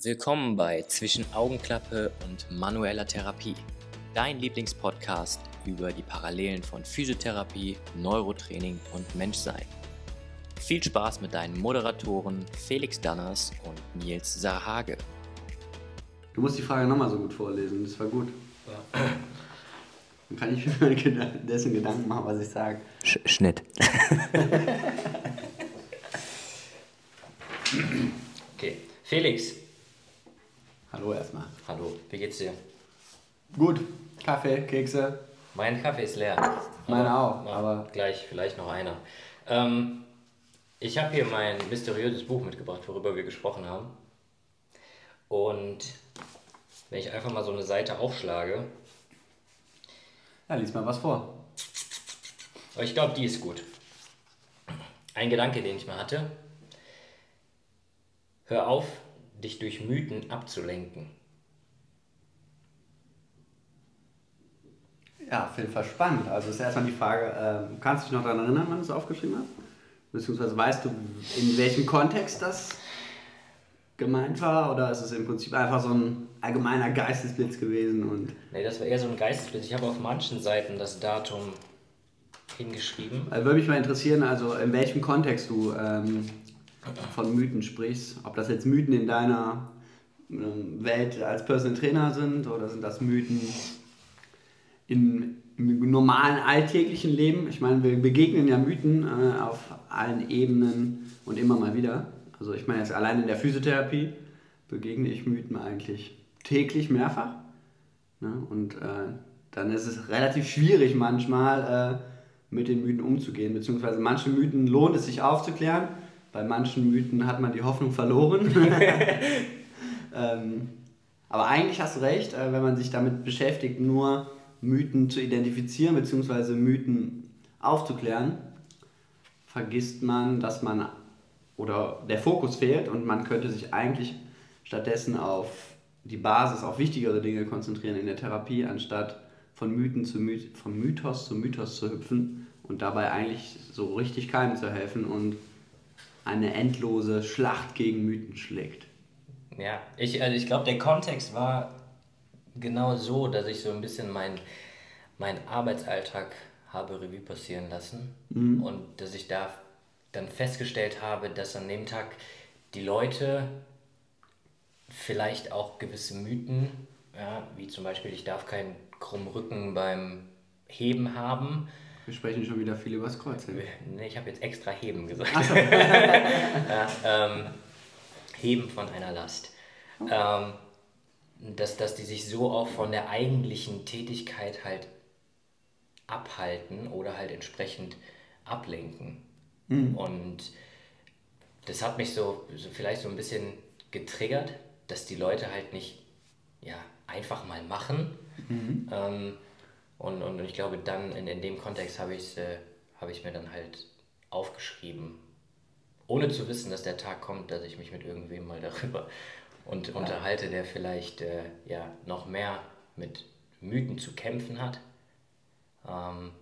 Willkommen bei Zwischen Augenklappe und manueller Therapie, dein Lieblingspodcast über die Parallelen von Physiotherapie, Neurotraining und Menschsein. Viel Spaß mit deinen Moderatoren Felix Danners und Nils Sarhage. Du musst die Frage nochmal so gut vorlesen, das war gut. Dann kann ich mir dessen Gedanken machen, was ich sage. Sch Schnitt. okay, Felix. Hallo erstmal. Hallo, wie geht's dir? Gut, Kaffee, Kekse. Mein Kaffee ist leer. Meiner auch, aber. Gleich, vielleicht noch einer. Ähm, ich habe hier mein mysteriöses Buch mitgebracht, worüber wir gesprochen haben. Und wenn ich einfach mal so eine Seite aufschlage, ja, lies mal was vor. Aber ich glaube, die ist gut. Ein Gedanke, den ich mal hatte. Hör auf, dich durch Mythen abzulenken. Ja, auf jeden Fall spannend. Also ist erstmal die Frage, äh, kannst du dich noch daran erinnern, wann du es aufgeschrieben hast? Beziehungsweise weißt du, in welchem Kontext das gemeint war? Oder ist es im Prinzip einfach so ein allgemeiner Geistesblitz gewesen? Und nee, das war eher so ein Geistesblitz. Ich habe auf manchen Seiten das Datum hingeschrieben. Also würde mich mal interessieren, also in welchem Kontext du ähm, von Mythen sprichst. Ob das jetzt Mythen in deiner ähm, Welt als Personal Trainer sind oder sind das Mythen in, im normalen alltäglichen Leben? Ich meine, wir begegnen ja Mythen äh, auf allen Ebenen und immer mal wieder. Also ich meine jetzt allein in der Physiotherapie begegne ich Mythen eigentlich täglich mehrfach. Ne? Und äh, dann ist es relativ schwierig manchmal äh, mit den Mythen umzugehen, beziehungsweise manche Mythen lohnt es sich aufzuklären, bei manchen Mythen hat man die Hoffnung verloren. ähm, aber eigentlich hast du recht, äh, wenn man sich damit beschäftigt, nur Mythen zu identifizieren, beziehungsweise Mythen aufzuklären, vergisst man, dass man oder der Fokus fehlt und man könnte sich eigentlich stattdessen auf die Basis, auf wichtigere Dinge konzentrieren in der Therapie, anstatt von Mythen zu Myth von Mythos zu Mythos zu hüpfen und dabei eigentlich so richtig keinem zu helfen und eine endlose Schlacht gegen Mythen schlägt. Ja, ich, also ich glaube, der Kontext war genau so, dass ich so ein bisschen meinen mein Arbeitsalltag habe Revue passieren lassen mhm. und dass ich da dann festgestellt habe, dass an dem Tag die Leute vielleicht auch gewisse Mythen, ja, wie zum Beispiel, ich darf keinen krummen Rücken beim Heben haben. Wir sprechen schon wieder viel über das Kreuz. Nee, ich habe jetzt extra Heben gesagt. So. ja, ähm, heben von einer Last. Okay. Ähm, dass, dass die sich so auch von der eigentlichen Tätigkeit halt abhalten oder halt entsprechend ablenken. Mhm. Und das hat mich so, so vielleicht so ein bisschen getriggert, dass die Leute halt nicht ja, einfach mal machen. Mhm. Ähm, und, und ich glaube, dann in, in dem Kontext habe ich äh, hab ich mir dann halt aufgeschrieben, ohne zu wissen, dass der Tag kommt, dass ich mich mit irgendwem mal darüber und, ja. unterhalte, der vielleicht äh, ja, noch mehr mit Mythen zu kämpfen hat. Ähm,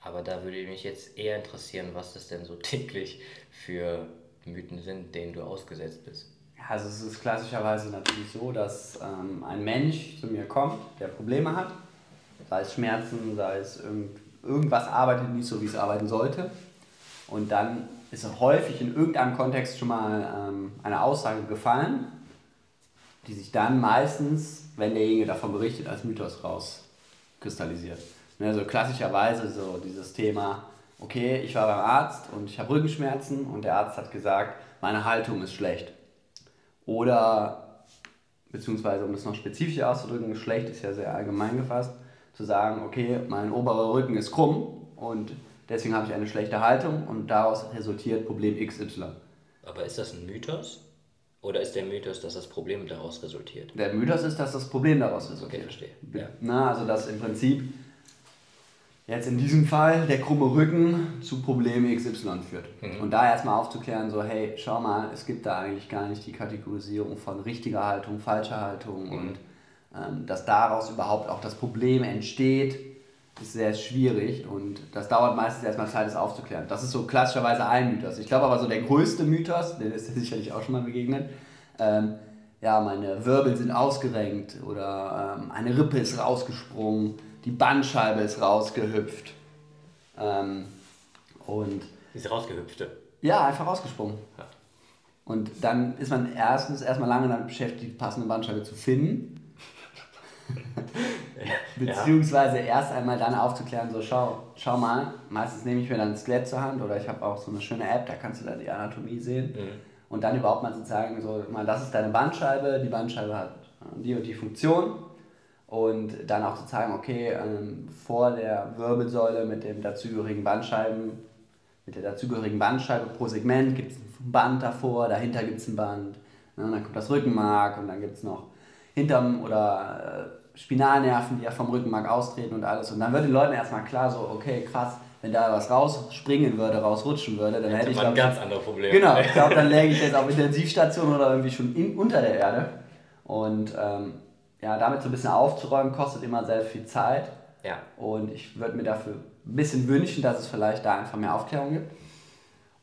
aber da würde mich jetzt eher interessieren, was das denn so täglich für Mythen sind, denen du ausgesetzt bist. Ja, also es ist klassischerweise natürlich so, dass ähm, ein Mensch zu mir kommt, der Probleme hat, sei es Schmerzen, sei es irgend, irgendwas arbeitet nicht so, wie es arbeiten sollte. Und dann ist häufig in irgendeinem Kontext schon mal ähm, eine Aussage gefallen, die sich dann meistens, wenn derjenige davon berichtet, als Mythos rauskristallisiert. Also klassischerweise so dieses Thema, okay, ich war beim Arzt und ich habe Rückenschmerzen und der Arzt hat gesagt, meine Haltung ist schlecht. Oder, beziehungsweise um das noch spezifischer auszudrücken, schlecht ist ja sehr allgemein gefasst, zu sagen, okay, mein oberer Rücken ist krumm und deswegen habe ich eine schlechte Haltung und daraus resultiert Problem XY. Aber ist das ein Mythos? Oder ist der Mythos, dass das Problem daraus resultiert? Der Mythos ist, dass das Problem daraus resultiert. Okay, verstehe. Ja. Na, also dass im Prinzip jetzt in diesem Fall der krumme Rücken zu Problem XY führt. Mhm. Und da erstmal aufzuklären, so hey, schau mal, es gibt da eigentlich gar nicht die Kategorisierung von richtiger Haltung, falscher Haltung mhm. und dass daraus überhaupt auch das Problem entsteht, ist sehr schwierig und das dauert meistens erstmal Zeit, das aufzuklären. Das ist so klassischerweise ein Mythos. Ich glaube aber so der größte Mythos, der ist sicherlich auch schon mal begegnet, ähm, ja, meine Wirbel sind ausgerenkt oder ähm, eine Rippe ist rausgesprungen, die Bandscheibe ist rausgehüpft. Ähm, und Diese rausgehüpfte. Ja, einfach rausgesprungen. Ja. Und dann ist man erstens erstmal lange damit beschäftigt, die passende Bandscheibe zu finden. Beziehungsweise erst einmal dann aufzuklären, so schau, schau mal, meistens nehme ich mir dann ein Skelett zur Hand oder ich habe auch so eine schöne App, da kannst du dann die Anatomie sehen. Mhm. Und dann überhaupt mal zu sagen, so, mal, das ist deine Bandscheibe, die Bandscheibe hat die und die Funktion. Und dann auch zu sagen, okay, ähm, vor der Wirbelsäule mit dem dazugehörigen Bandscheiben, mit der dazugehörigen Bandscheibe pro Segment gibt es ein Band davor, dahinter gibt es ein Band, ne, und dann kommt das Rückenmark und dann gibt es noch hinterm oder äh, Spinalnerven, die ja vom Rückenmark austreten und alles. Und dann wird den Leuten erstmal klar, so, okay, krass, wenn da was rausspringen würde, rausrutschen würde, dann hätte, hätte ich ein ganz andere Problem. Genau, ich glaube, dann läge ich jetzt auf Intensivstation oder irgendwie schon in, unter der Erde. Und ähm, ja, damit so ein bisschen aufzuräumen, kostet immer sehr viel Zeit. Ja. Und ich würde mir dafür ein bisschen wünschen, dass es vielleicht da einfach mehr Aufklärung gibt.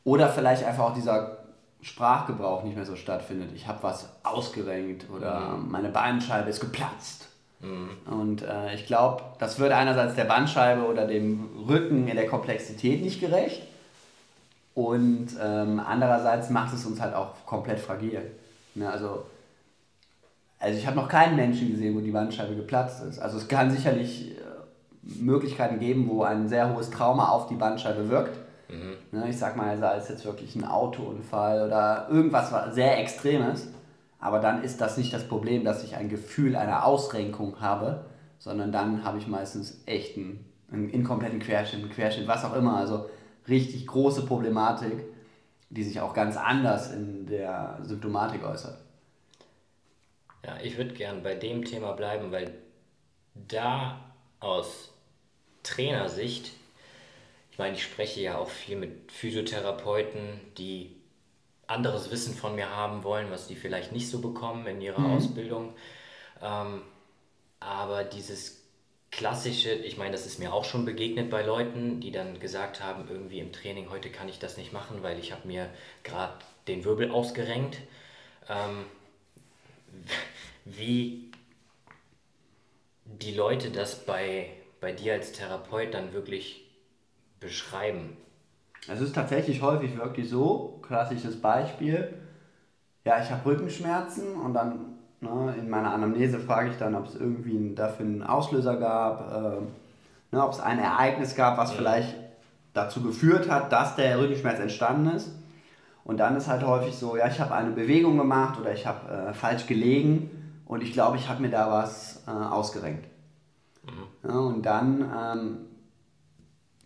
Oder vielleicht einfach auch dieser Sprachgebrauch nicht mehr so stattfindet. Ich habe was ausgerenkt oder mhm. meine Bandscheibe ist geplatzt. Mhm. Und äh, ich glaube, das wird einerseits der Bandscheibe oder dem Rücken in der Komplexität nicht gerecht. Und ähm, andererseits macht es uns halt auch komplett fragil. Ne, also, also ich habe noch keinen Menschen gesehen, wo die Bandscheibe geplatzt ist. Also es kann sicherlich äh, Möglichkeiten geben, wo ein sehr hohes Trauma auf die Bandscheibe wirkt. Mhm. Ne, ich sag mal, sei es jetzt wirklich ein Autounfall oder irgendwas sehr Extremes. Aber dann ist das nicht das Problem, dass ich ein Gefühl einer Ausrenkung habe, sondern dann habe ich meistens echt einen, einen inkompletten Querschnitt, einen Querschnitt, was auch immer. Also richtig große Problematik, die sich auch ganz anders in der Symptomatik äußert. Ja, ich würde gern bei dem Thema bleiben, weil da aus Trainersicht, ich meine, ich spreche ja auch viel mit Physiotherapeuten, die anderes Wissen von mir haben wollen, was die vielleicht nicht so bekommen in ihrer mhm. Ausbildung. Ähm, aber dieses klassische, ich meine, das ist mir auch schon begegnet bei Leuten, die dann gesagt haben, irgendwie im Training, heute kann ich das nicht machen, weil ich habe mir gerade den Wirbel ausgerenkt. Ähm, wie die Leute das bei, bei dir als Therapeut dann wirklich beschreiben. Es ist tatsächlich häufig wirklich so, klassisches Beispiel, ja, ich habe Rückenschmerzen und dann ne, in meiner Anamnese frage ich dann, ob es irgendwie dafür einen Auslöser gab, äh, ne, ob es ein Ereignis gab, was ja. vielleicht dazu geführt hat, dass der Rückenschmerz entstanden ist. Und dann ist halt häufig so, ja, ich habe eine Bewegung gemacht oder ich habe äh, falsch gelegen und ich glaube, ich habe mir da was äh, ausgerenkt. Mhm. Ja, und dann ähm,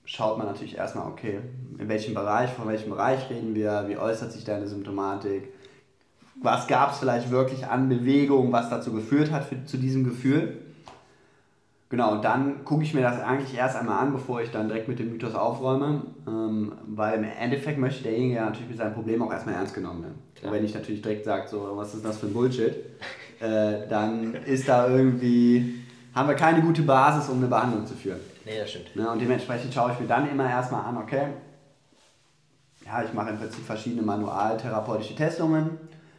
schaut man natürlich erstmal, okay, in welchem Bereich, von welchem Bereich reden wir, wie äußert sich deine Symptomatik, was gab es vielleicht wirklich an Bewegung, was dazu geführt hat für, zu diesem Gefühl. Genau, und dann gucke ich mir das eigentlich erst einmal an, bevor ich dann direkt mit dem Mythos aufräume, ähm, weil im Endeffekt möchte derjenige ja natürlich mit seinem Problem auch erstmal ernst genommen werden. Und wenn ich natürlich direkt sage, so, was ist das für ein Bullshit, äh, dann ist da irgendwie, haben wir keine gute Basis, um eine Behandlung zu führen. Nee, das stimmt. Ne, und dementsprechend schaue ich mir dann immer erstmal an, okay, ja, ich mache im Prinzip verschiedene manualtherapeutische Testungen,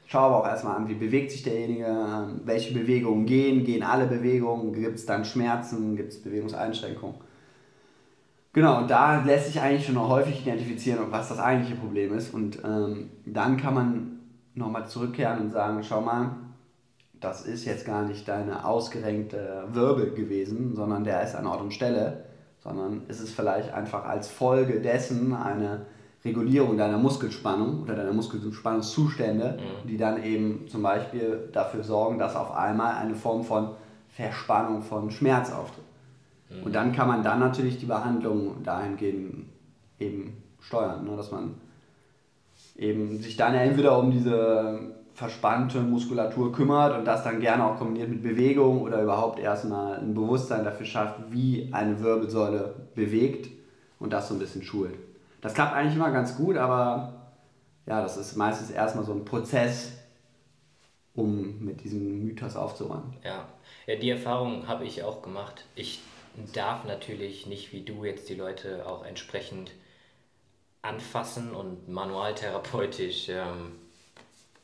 schaue aber auch erstmal an, wie bewegt sich derjenige, welche Bewegungen gehen, gehen alle Bewegungen, gibt es dann Schmerzen, gibt es Bewegungseinschränkungen. Genau, und da lässt sich eigentlich schon häufig identifizieren, was das eigentliche Problem ist. Und ähm, dann kann man nochmal zurückkehren und sagen, schau mal, das ist jetzt gar nicht deine ausgerenkte Wirbel gewesen, sondern der ist an Ort und Stelle, sondern ist es vielleicht einfach als Folge dessen eine Regulierung deiner Muskelspannung oder deiner Muskelspannungszustände, mhm. die dann eben zum Beispiel dafür sorgen, dass auf einmal eine Form von Verspannung von Schmerz auftritt. Mhm. Und dann kann man dann natürlich die Behandlung dahingehend eben steuern, ne? dass man eben sich dann entweder um diese verspannte Muskulatur kümmert und das dann gerne auch kombiniert mit Bewegung oder überhaupt erstmal ein Bewusstsein dafür schafft, wie eine Wirbelsäule bewegt und das so ein bisschen schult. Das klappt eigentlich immer ganz gut, aber ja, das ist meistens erstmal so ein Prozess, um mit diesem Mythos aufzuräumen. Ja, ja die Erfahrung habe ich auch gemacht. Ich darf natürlich nicht wie du jetzt die Leute auch entsprechend anfassen und manualtherapeutisch ähm,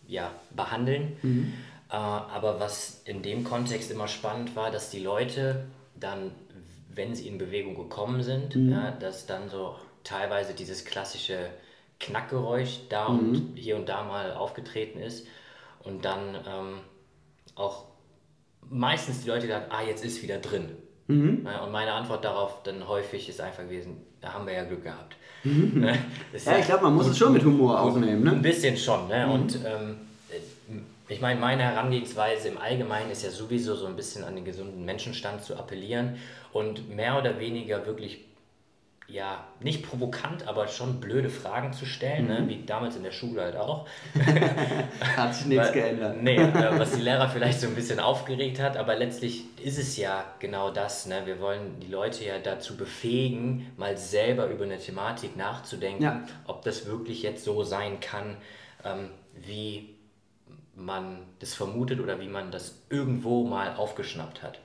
ja, behandeln. Mhm. Äh, aber was in dem Kontext immer spannend war, dass die Leute dann, wenn sie in Bewegung gekommen sind, mhm. ja, dass dann so teilweise dieses klassische Knackgeräusch da mhm. und hier und da mal aufgetreten ist und dann ähm, auch meistens die Leute gesagt, ah, jetzt ist wieder drin. Mhm. Und meine Antwort darauf dann häufig ist einfach gewesen, da haben wir ja Glück gehabt. Mhm. Ne? ja, ich glaube, man muss es schon mit Humor aufnehmen. Ne? Ein bisschen schon. Ne? Mhm. Und ähm, ich meine, meine Herangehensweise im Allgemeinen ist ja sowieso so ein bisschen an den gesunden Menschenstand zu appellieren und mehr oder weniger wirklich ja, nicht provokant, aber schon blöde Fragen zu stellen, ne? mhm. ne? wie damals in der Schule halt auch. hat sich nichts geändert. Nee, äh, was die Lehrer vielleicht so ein bisschen aufgeregt hat, aber letztlich ist es ja genau das. Ne? Wir wollen die Leute ja dazu befähigen, mal selber über eine Thematik nachzudenken, ja. ob das wirklich jetzt so sein kann, ähm, wie man das vermutet oder wie man das irgendwo mal aufgeschnappt hat.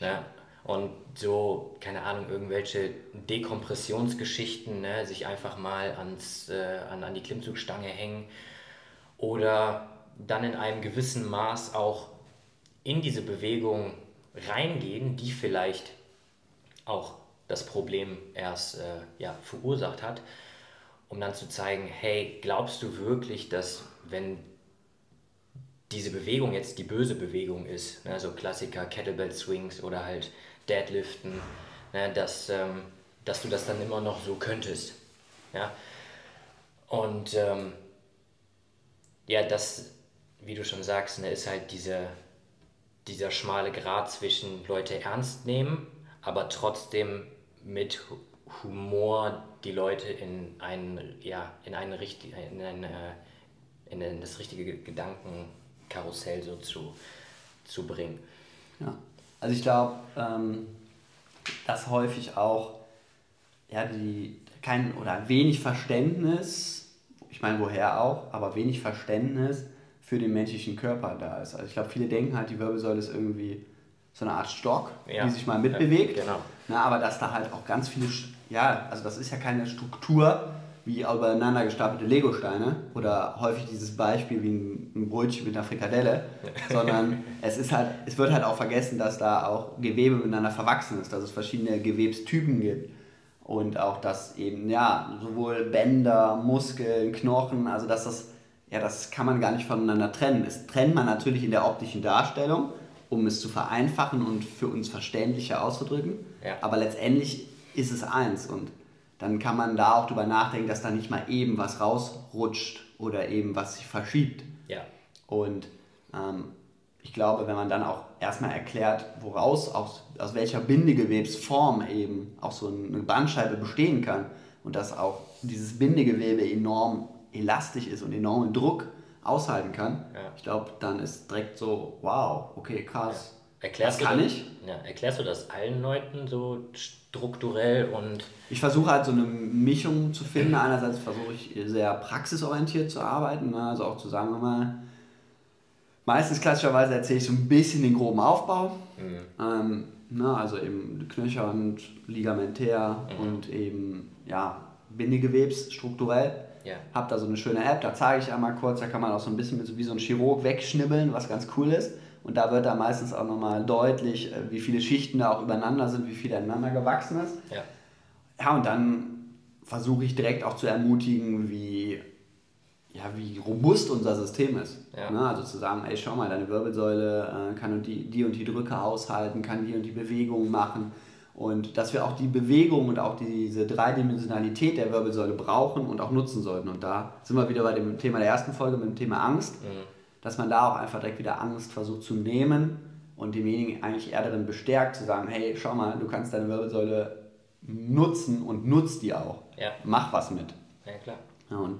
Ne? Und so, keine Ahnung, irgendwelche Dekompressionsgeschichten, ne, sich einfach mal ans, äh, an, an die Klimmzugstange hängen oder dann in einem gewissen Maß auch in diese Bewegung reingehen, die vielleicht auch das Problem erst äh, ja, verursacht hat, um dann zu zeigen, hey, glaubst du wirklich, dass wenn diese Bewegung jetzt die böse Bewegung ist, ne, so Klassiker Kettlebell Swings oder halt Deadliften, ne, dass, ähm, dass du das dann immer noch so könntest. Ja? Und ähm, ja, das, wie du schon sagst, ne, ist halt diese, dieser schmale Grat zwischen Leute ernst nehmen, aber trotzdem mit Humor die Leute in ein, ja, in eine richtig, in, ein, in das richtige Gedankenkarussell so zu, zu bringen. Ja. Also ich glaube, ähm, dass häufig auch ja, die, kein oder wenig Verständnis, ich meine woher auch, aber wenig Verständnis für den menschlichen Körper da ist. Also ich glaube, viele denken halt, die Wirbelsäule ist irgendwie so eine Art Stock, ja. die sich mal mitbewegt. Ja, genau. Na, aber dass da halt auch ganz viele, ja, also das ist ja keine Struktur, wie übereinander gestapelte Legosteine oder häufig dieses Beispiel wie ein, Brötchen mit einer Frikadelle, sondern es, ist halt, es wird halt auch vergessen, dass da auch Gewebe miteinander verwachsen ist, dass es verschiedene Gewebstypen gibt und auch, dass eben, ja, sowohl Bänder, Muskeln, Knochen, also dass das, ja, das kann man gar nicht voneinander trennen. Das trennt man natürlich in der optischen Darstellung, um es zu vereinfachen und für uns verständlicher auszudrücken, ja. aber letztendlich ist es eins und dann kann man da auch drüber nachdenken, dass da nicht mal eben was rausrutscht oder eben was sich verschiebt. Ja. Und ähm, ich glaube, wenn man dann auch erstmal erklärt, woraus, aus, aus welcher Bindegewebsform eben auch so eine Bandscheibe bestehen kann und dass auch dieses Bindegewebe enorm elastisch ist und enormen Druck aushalten kann, ja. ich glaube, dann ist direkt so, wow, okay, krass. Ja. Erklärst das kann das, ich. Ja, erklärst du das allen Leuten so strukturell und. Ich versuche halt so eine Mischung zu finden. Einerseits versuche ich sehr praxisorientiert zu arbeiten, ne? also auch zu sagen, mal, meistens klassischerweise erzähle ich so ein bisschen den groben Aufbau. Mhm. Ähm, na, ne? also eben knöchernd, ligamentär mhm. und eben ja, Bindegewebs strukturell. Ja. Hab da so eine schöne App, da zeige ich einmal kurz, da kann man auch so ein bisschen mit, wie so ein Chirurg wegschnibbeln, was ganz cool ist. Und da wird dann meistens auch nochmal deutlich, äh, wie viele Schichten da auch übereinander sind, wie viel aneinander gewachsen ist. Ja, ja und dann versuche ich direkt auch zu ermutigen, wie, ja, wie robust unser System ist. Ja. Ne? Also zu sagen, ey, schau mal, deine Wirbelsäule äh, kann die, die und die Drücke aushalten, kann die und die Bewegungen machen. Und dass wir auch die Bewegung und auch diese Dreidimensionalität der Wirbelsäule brauchen und auch nutzen sollten. Und da sind wir wieder bei dem Thema der ersten Folge mit dem Thema Angst. Mhm dass man da auch einfach direkt wieder Angst versucht zu nehmen und demjenigen eigentlich eher darin bestärkt, zu sagen, hey, schau mal, du kannst deine Wirbelsäule nutzen und nutzt die auch. Ja. Mach was mit. Ja, klar. Ja, und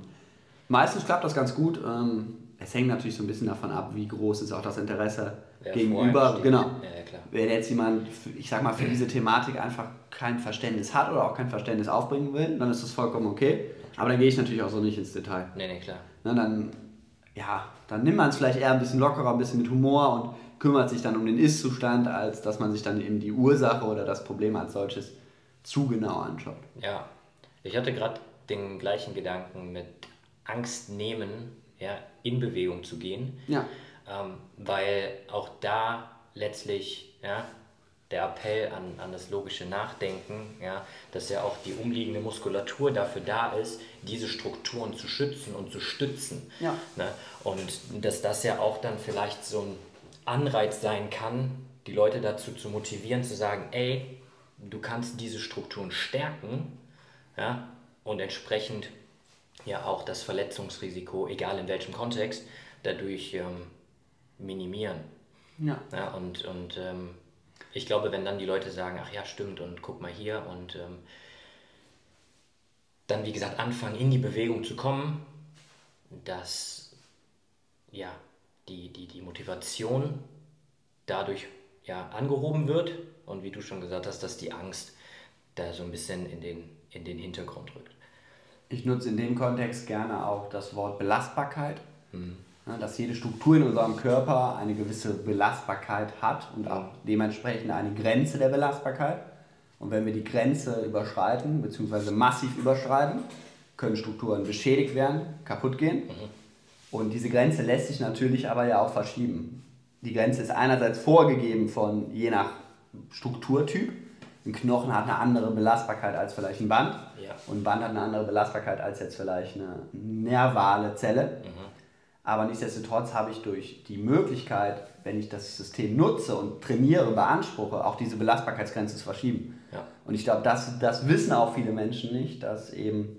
meistens klappt das ganz gut. Ähm, es hängt natürlich so ein bisschen davon ab, wie groß ist auch das Interesse Wer gegenüber. Genau. Ja, klar. Wenn jetzt jemand, ich sag mal, für diese Thematik einfach kein Verständnis hat oder auch kein Verständnis aufbringen will, dann ist das vollkommen okay. Aber dann gehe ich natürlich auch so nicht ins Detail. Nee, nee, klar. Na, dann ja, dann nimmt man es vielleicht eher ein bisschen lockerer, ein bisschen mit Humor und kümmert sich dann um den Ist-Zustand, als dass man sich dann eben die Ursache oder das Problem als solches zu genau anschaut. Ja, ich hatte gerade den gleichen Gedanken mit Angst nehmen, ja, in Bewegung zu gehen. Ja. ähm, weil auch da letztlich ja, der Appell an, an das logische Nachdenken, ja, dass ja auch die umliegende Muskulatur dafür da ist, diese Strukturen zu schützen und zu stützen. Ja. Ne? Und dass das ja auch dann vielleicht so ein Anreiz sein kann, die Leute dazu zu motivieren, zu sagen, ey, du kannst diese Strukturen stärken ja, und entsprechend ja auch das Verletzungsrisiko, egal in welchem Kontext, dadurch ähm, minimieren. Ja. ja und und ähm, ich glaube, wenn dann die Leute sagen, ach ja, stimmt und guck mal hier und ähm, dann, wie gesagt, anfangen in die Bewegung zu kommen, dass ja, die, die, die Motivation dadurch ja, angehoben wird und wie du schon gesagt hast, dass die Angst da so ein bisschen in den, in den Hintergrund rückt. Ich nutze in dem Kontext gerne auch das Wort Belastbarkeit. Mhm. Dass jede Struktur in unserem Körper eine gewisse Belastbarkeit hat und auch dementsprechend eine Grenze der Belastbarkeit. Und wenn wir die Grenze überschreiten, beziehungsweise massiv überschreiten, können Strukturen beschädigt werden, kaputt gehen. Mhm. Und diese Grenze lässt sich natürlich aber ja auch verschieben. Die Grenze ist einerseits vorgegeben von je nach Strukturtyp. Ein Knochen hat eine andere Belastbarkeit als vielleicht ein Band. Ja. Und ein Band hat eine andere Belastbarkeit als jetzt vielleicht eine nervale Zelle. Mhm. Aber nichtsdestotrotz habe ich durch die Möglichkeit, wenn ich das System nutze und trainiere, beanspruche, auch diese Belastbarkeitsgrenze zu verschieben. Ja. Und ich glaube, das, das wissen auch viele Menschen nicht, dass eben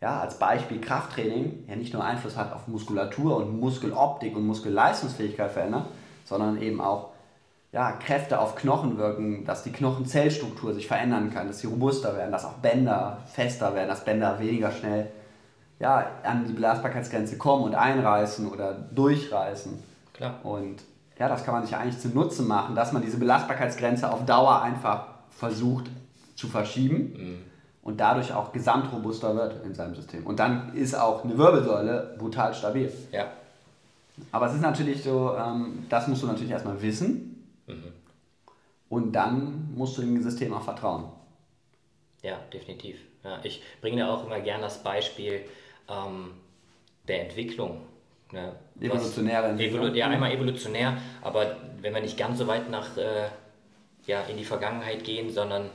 ja, als Beispiel Krafttraining ja nicht nur Einfluss hat auf Muskulatur und Muskeloptik und Muskelleistungsfähigkeit verändert, sondern eben auch ja, Kräfte auf Knochen wirken, dass die Knochenzellstruktur sich verändern kann, dass sie robuster werden, dass auch Bänder fester werden, dass Bänder weniger schnell ja, an die Belastbarkeitsgrenze kommen und einreißen oder durchreißen. Klar. Und ja, das kann man sich eigentlich zunutze machen, dass man diese Belastbarkeitsgrenze auf Dauer einfach versucht zu verschieben mhm. und dadurch auch gesamtrobuster wird in seinem System. Und dann ist auch eine Wirbelsäule brutal stabil. Ja. Aber es ist natürlich so, ähm, das musst du natürlich erstmal wissen mhm. und dann musst du dem System auch vertrauen. Ja, definitiv. Ja, ich bringe da auch immer gerne das Beispiel, ähm, der Entwicklung. Ne? Evolutionäre Entwicklung. Evolu ja, einmal evolutionär, aber wenn wir nicht ganz so weit nach, äh, ja, in die Vergangenheit gehen, sondern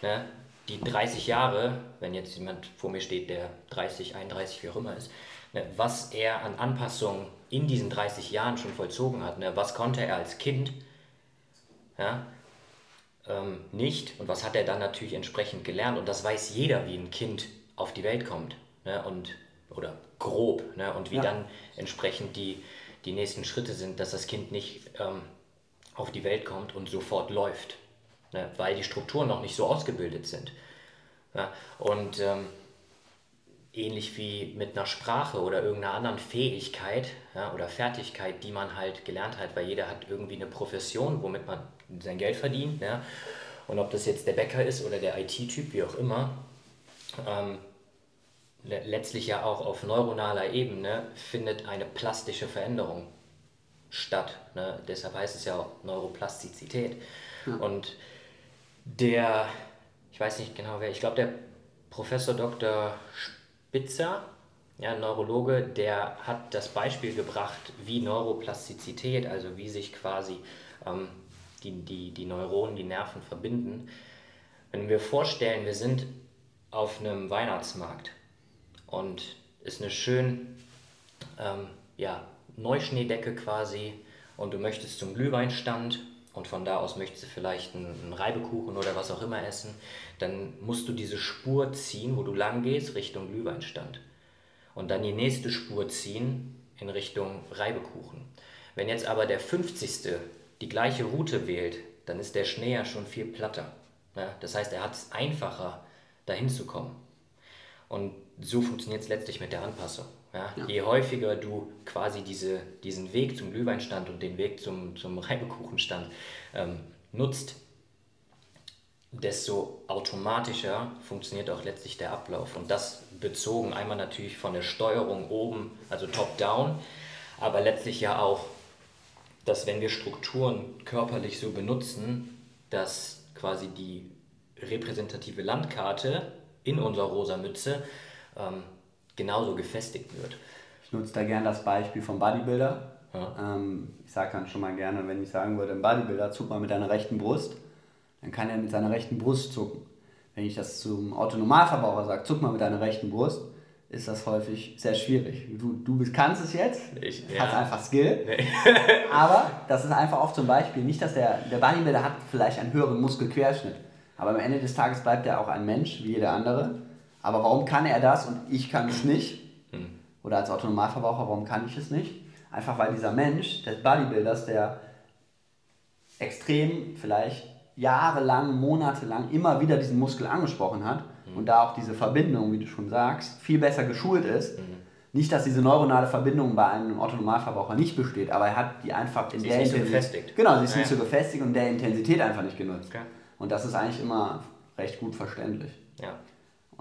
ne, die 30 Jahre, wenn jetzt jemand vor mir steht, der 30, 31, wie auch immer ist, ne, was er an Anpassungen in diesen 30 Jahren schon vollzogen hat, ne, was konnte er als Kind ja, ähm, nicht und was hat er dann natürlich entsprechend gelernt und das weiß jeder, wie ein Kind auf die Welt kommt ne, und, oder grob ne, und wie ja. dann entsprechend die, die nächsten Schritte sind, dass das Kind nicht ähm, auf die Welt kommt und sofort läuft, ne, weil die Strukturen noch nicht so ausgebildet sind. Ja, und ähm, ähnlich wie mit einer Sprache oder irgendeiner anderen Fähigkeit ja, oder Fertigkeit, die man halt gelernt hat, weil jeder hat irgendwie eine Profession, womit man sein Geld verdient. Ja. Und ob das jetzt der Bäcker ist oder der IT-Typ, wie auch immer, ähm, letztlich ja auch auf neuronaler Ebene findet eine plastische Veränderung statt. Ne? Deshalb heißt es ja auch Neuroplastizität. Ja. Und der, ich weiß nicht genau wer, ich glaube der Professor Dr. Spitzer, ja, Neurologe, der hat das Beispiel gebracht, wie Neuroplastizität, also wie sich quasi ähm, die, die, die Neuronen, die Nerven verbinden. Wenn wir vorstellen, wir sind auf einem Weihnachtsmarkt und ist eine schön ähm, ja, Neuschneedecke quasi und du möchtest zum Glühweinstand und von da aus möchtest du vielleicht einen, Reibekuchen oder was auch immer essen, dann musst du diese Spur ziehen, wo du lang gehst, Richtung Glühweinstand. Und dann die nächste Spur ziehen in Richtung Reibekuchen. Wenn jetzt aber der 50. die gleiche Route wählt, dann ist der Schnee ja schon viel platter. Ja? Das heißt, er hat es einfacher, dahin zu kommen. Und so funktioniert es letztlich mit der Anpassung. Ja? ja? Je häufiger du quasi diese, diesen Weg zum Glühweinstand und den Weg zum, zum Reibekuchenstand ähm, nutzt, desto automatischer funktioniert auch letztlich der Ablauf. Und das bezogen einmal natürlich von der Steuerung oben, also top-down, aber letztlich ja auch, dass wenn wir Strukturen körperlich so benutzen, dass quasi die repräsentative Landkarte in unserer rosa Mütze ähm, genauso gefestigt wird. Ich nutze da gerne das Beispiel vom Bodybuilder. Ja. Ähm, ich sage dann schon mal gerne, wenn ich sagen würde, ein Bodybuilder, zuck mal mit deiner rechten Brust, dann kann er mit seiner rechten Brust zucken. Wenn ich das zum Autonormalverbraucher sage, zuck mal mit deiner rechten Brust, ist das häufig sehr schwierig. Du, du bist, kannst es jetzt, ich, ja. hast einfach Skill, nee. aber das ist einfach oft zum Beispiel nicht, dass der, der Bodybuilder hat vielleicht einen höheren Muskelquerschnitt, aber am Ende des Tages bleibt er auch ein Mensch, wie jeder andere. Aber warum kann er das und ich kann es nicht? Hm. Oder als Autonormalverbraucher, warum kann ich es nicht? Einfach weil dieser Mensch, des Bodybuilders, der extrem vielleicht jahrelang, monatelang immer wieder diesen Muskel angesprochen hat mhm. und da auch diese Verbindung, wie du schon sagst, viel besser geschult ist. Mhm. Nicht, dass diese neuronale Verbindung bei einem Autonormalverbraucher nicht besteht, aber er hat die einfach in sie der ist nicht Intensität. So gefestigt. Genau, sie ist ja, nicht so gefestigt und der Intensität einfach nicht genutzt. Okay. Und das ist eigentlich immer recht gut verständlich. Ja.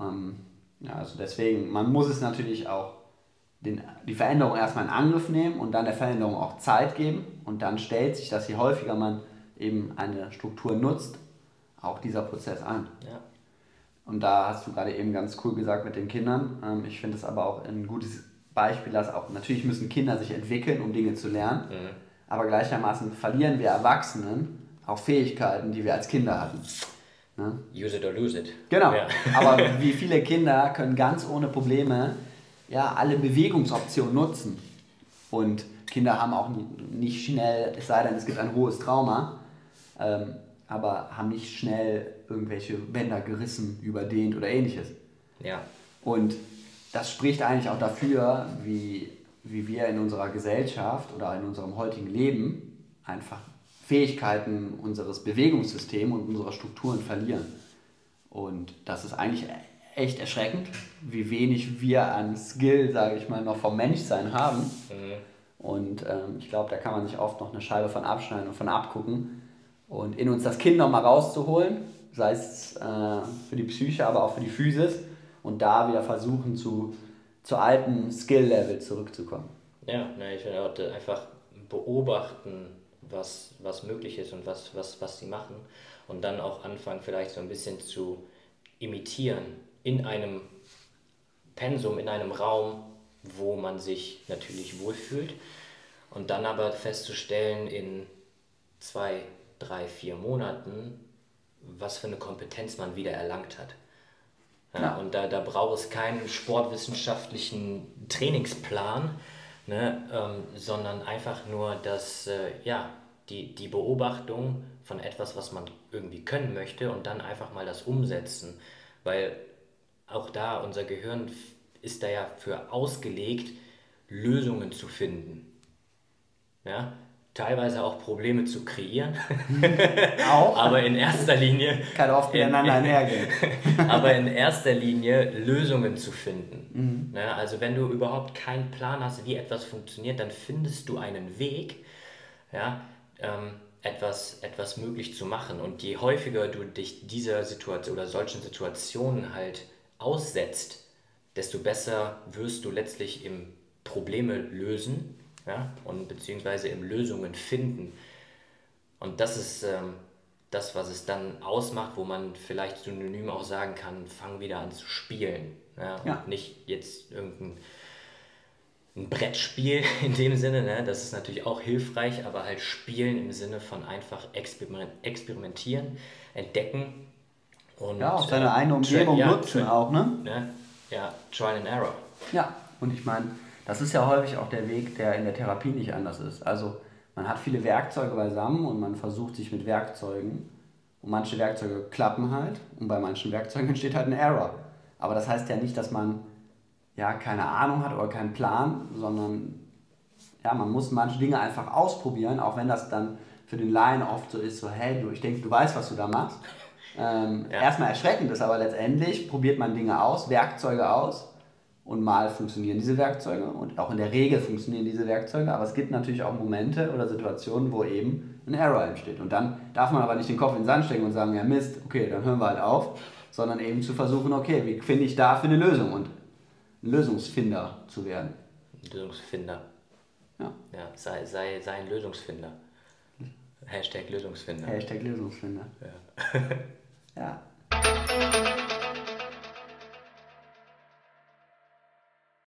Ähm, ja, also deswegen, man muss es natürlich auch den, die Veränderung erstmal in Angriff nehmen und dann der Veränderung auch Zeit geben und dann stellt sich das, je häufiger man eben eine Struktur nutzt, auch dieser Prozess ein. Ja. Und da hast du gerade eben ganz cool gesagt mit den Kindern. Ähm, ich finde es aber auch ein gutes Beispiel, dass auch natürlich müssen Kinder sich entwickeln, um Dinge zu lernen. Mhm. Aber gleichermaßen verlieren wir Erwachsenen auch Fähigkeiten, die wir als Kinder hatten. Ne? Use it or lose it. Genau. Ja. Aber wie viele Kinder können ganz ohne Probleme ja, alle Bewegungsoptionen nutzen. Und Kinder haben auch nicht schnell, es sei denn, es gibt ein hohes Trauma, ähm, aber haben nicht schnell irgendwelche Bänder gerissen, überdehnt oder ähnliches. Ja. Und das spricht eigentlich auch dafür, wie, wie wir in unserer Gesellschaft oder in unserem heutigen Leben einfach Fähigkeiten unseres Bewegungssystems und unserer Strukturen verlieren. Und das ist eigentlich echt erschreckend, wie wenig wir an Skill, sage ich mal, noch vom Menschsein haben. Mhm. Und ähm, ich glaube, da kann man sich oft noch eine Scheibe von abschneiden und von abgucken und in uns das Kind nochmal rauszuholen, sei es äh, für die Psyche, aber auch für die Physis und da wieder versuchen, zu, zu alten Skill-Level zurückzukommen. Ja, ne, ich finde auch einfach beobachten, was, was möglich ist und was, was, was sie machen und dann auch anfangen, vielleicht so ein bisschen zu imitieren in einem Pensum, in einem Raum, wo man sich natürlich wohlfühlt und dann aber festzustellen in zwei, drei, vier Monaten, was für eine Kompetenz man wieder erlangt hat. Ja, ja. Und da, da braucht es keinen sportwissenschaftlichen Trainingsplan, ne, ähm, sondern einfach nur das, äh, ja, die, die Beobachtung von etwas, was man irgendwie können möchte und dann einfach mal das Umsetzen. Weil auch da, unser Gehirn ist da ja für ausgelegt, Lösungen zu finden. Ja, teilweise auch Probleme zu kreieren. auch. aber in erster Linie. Kann oft miteinander einhergehen. aber in erster Linie Lösungen zu finden. Mhm. Ja, also wenn du überhaupt keinen Plan hast, wie etwas funktioniert, dann findest du einen Weg, ja, ähm, etwas, etwas möglich zu machen. Und je häufiger du dich dieser Situation oder solchen Situationen halt aussetzt, desto besser wirst du letztlich im Probleme lösen ja, und beziehungsweise im Lösungen finden. Und das ist ähm, das, was es dann ausmacht, wo man vielleicht synonym auch sagen kann, fang wieder an zu spielen. Ja, ja. Und nicht jetzt irgendein ein Brettspiel in dem Sinne, ne? das ist natürlich auch hilfreich, aber halt spielen im Sinne von einfach experimentieren, entdecken und, ja, auch seine äh, eigene Umgebung ja, nutzen auch, ne? ne? Ja, Trial and Error. Ja, und ich meine, das ist ja häufig auch der Weg, der in der Therapie nicht anders ist. Also man hat viele Werkzeuge beisammen und man versucht sich mit Werkzeugen und manche Werkzeuge klappen halt und bei manchen Werkzeugen entsteht halt ein Error. Aber das heißt ja nicht, dass man ja keine Ahnung hat oder keinen Plan, sondern ja, man muss manche Dinge einfach ausprobieren, auch wenn das dann für den Laien oft so ist, so hey, du, ich denke, du weißt, was du da machst ähm, ja. erstmal erschreckend ist, aber letztendlich probiert man Dinge aus, Werkzeuge aus und mal funktionieren diese Werkzeuge und auch in der Regel funktionieren diese Werkzeuge, aber es gibt natürlich auch Momente oder Situationen, wo eben ein Error entsteht und dann darf man aber nicht den Kopf in den Sand stecken und sagen, ja Mist, okay, dann hören wir halt auf, sondern eben zu versuchen, okay, wie finde ich dafür eine Lösung und ein Lösungsfinder zu werden. Lösungsfinder. Ja. ja sei, sei, sei ein Lösungsfinder. Hashtag Lösungsfinder. Hashtag Lösungsfinder. Ja. Ja,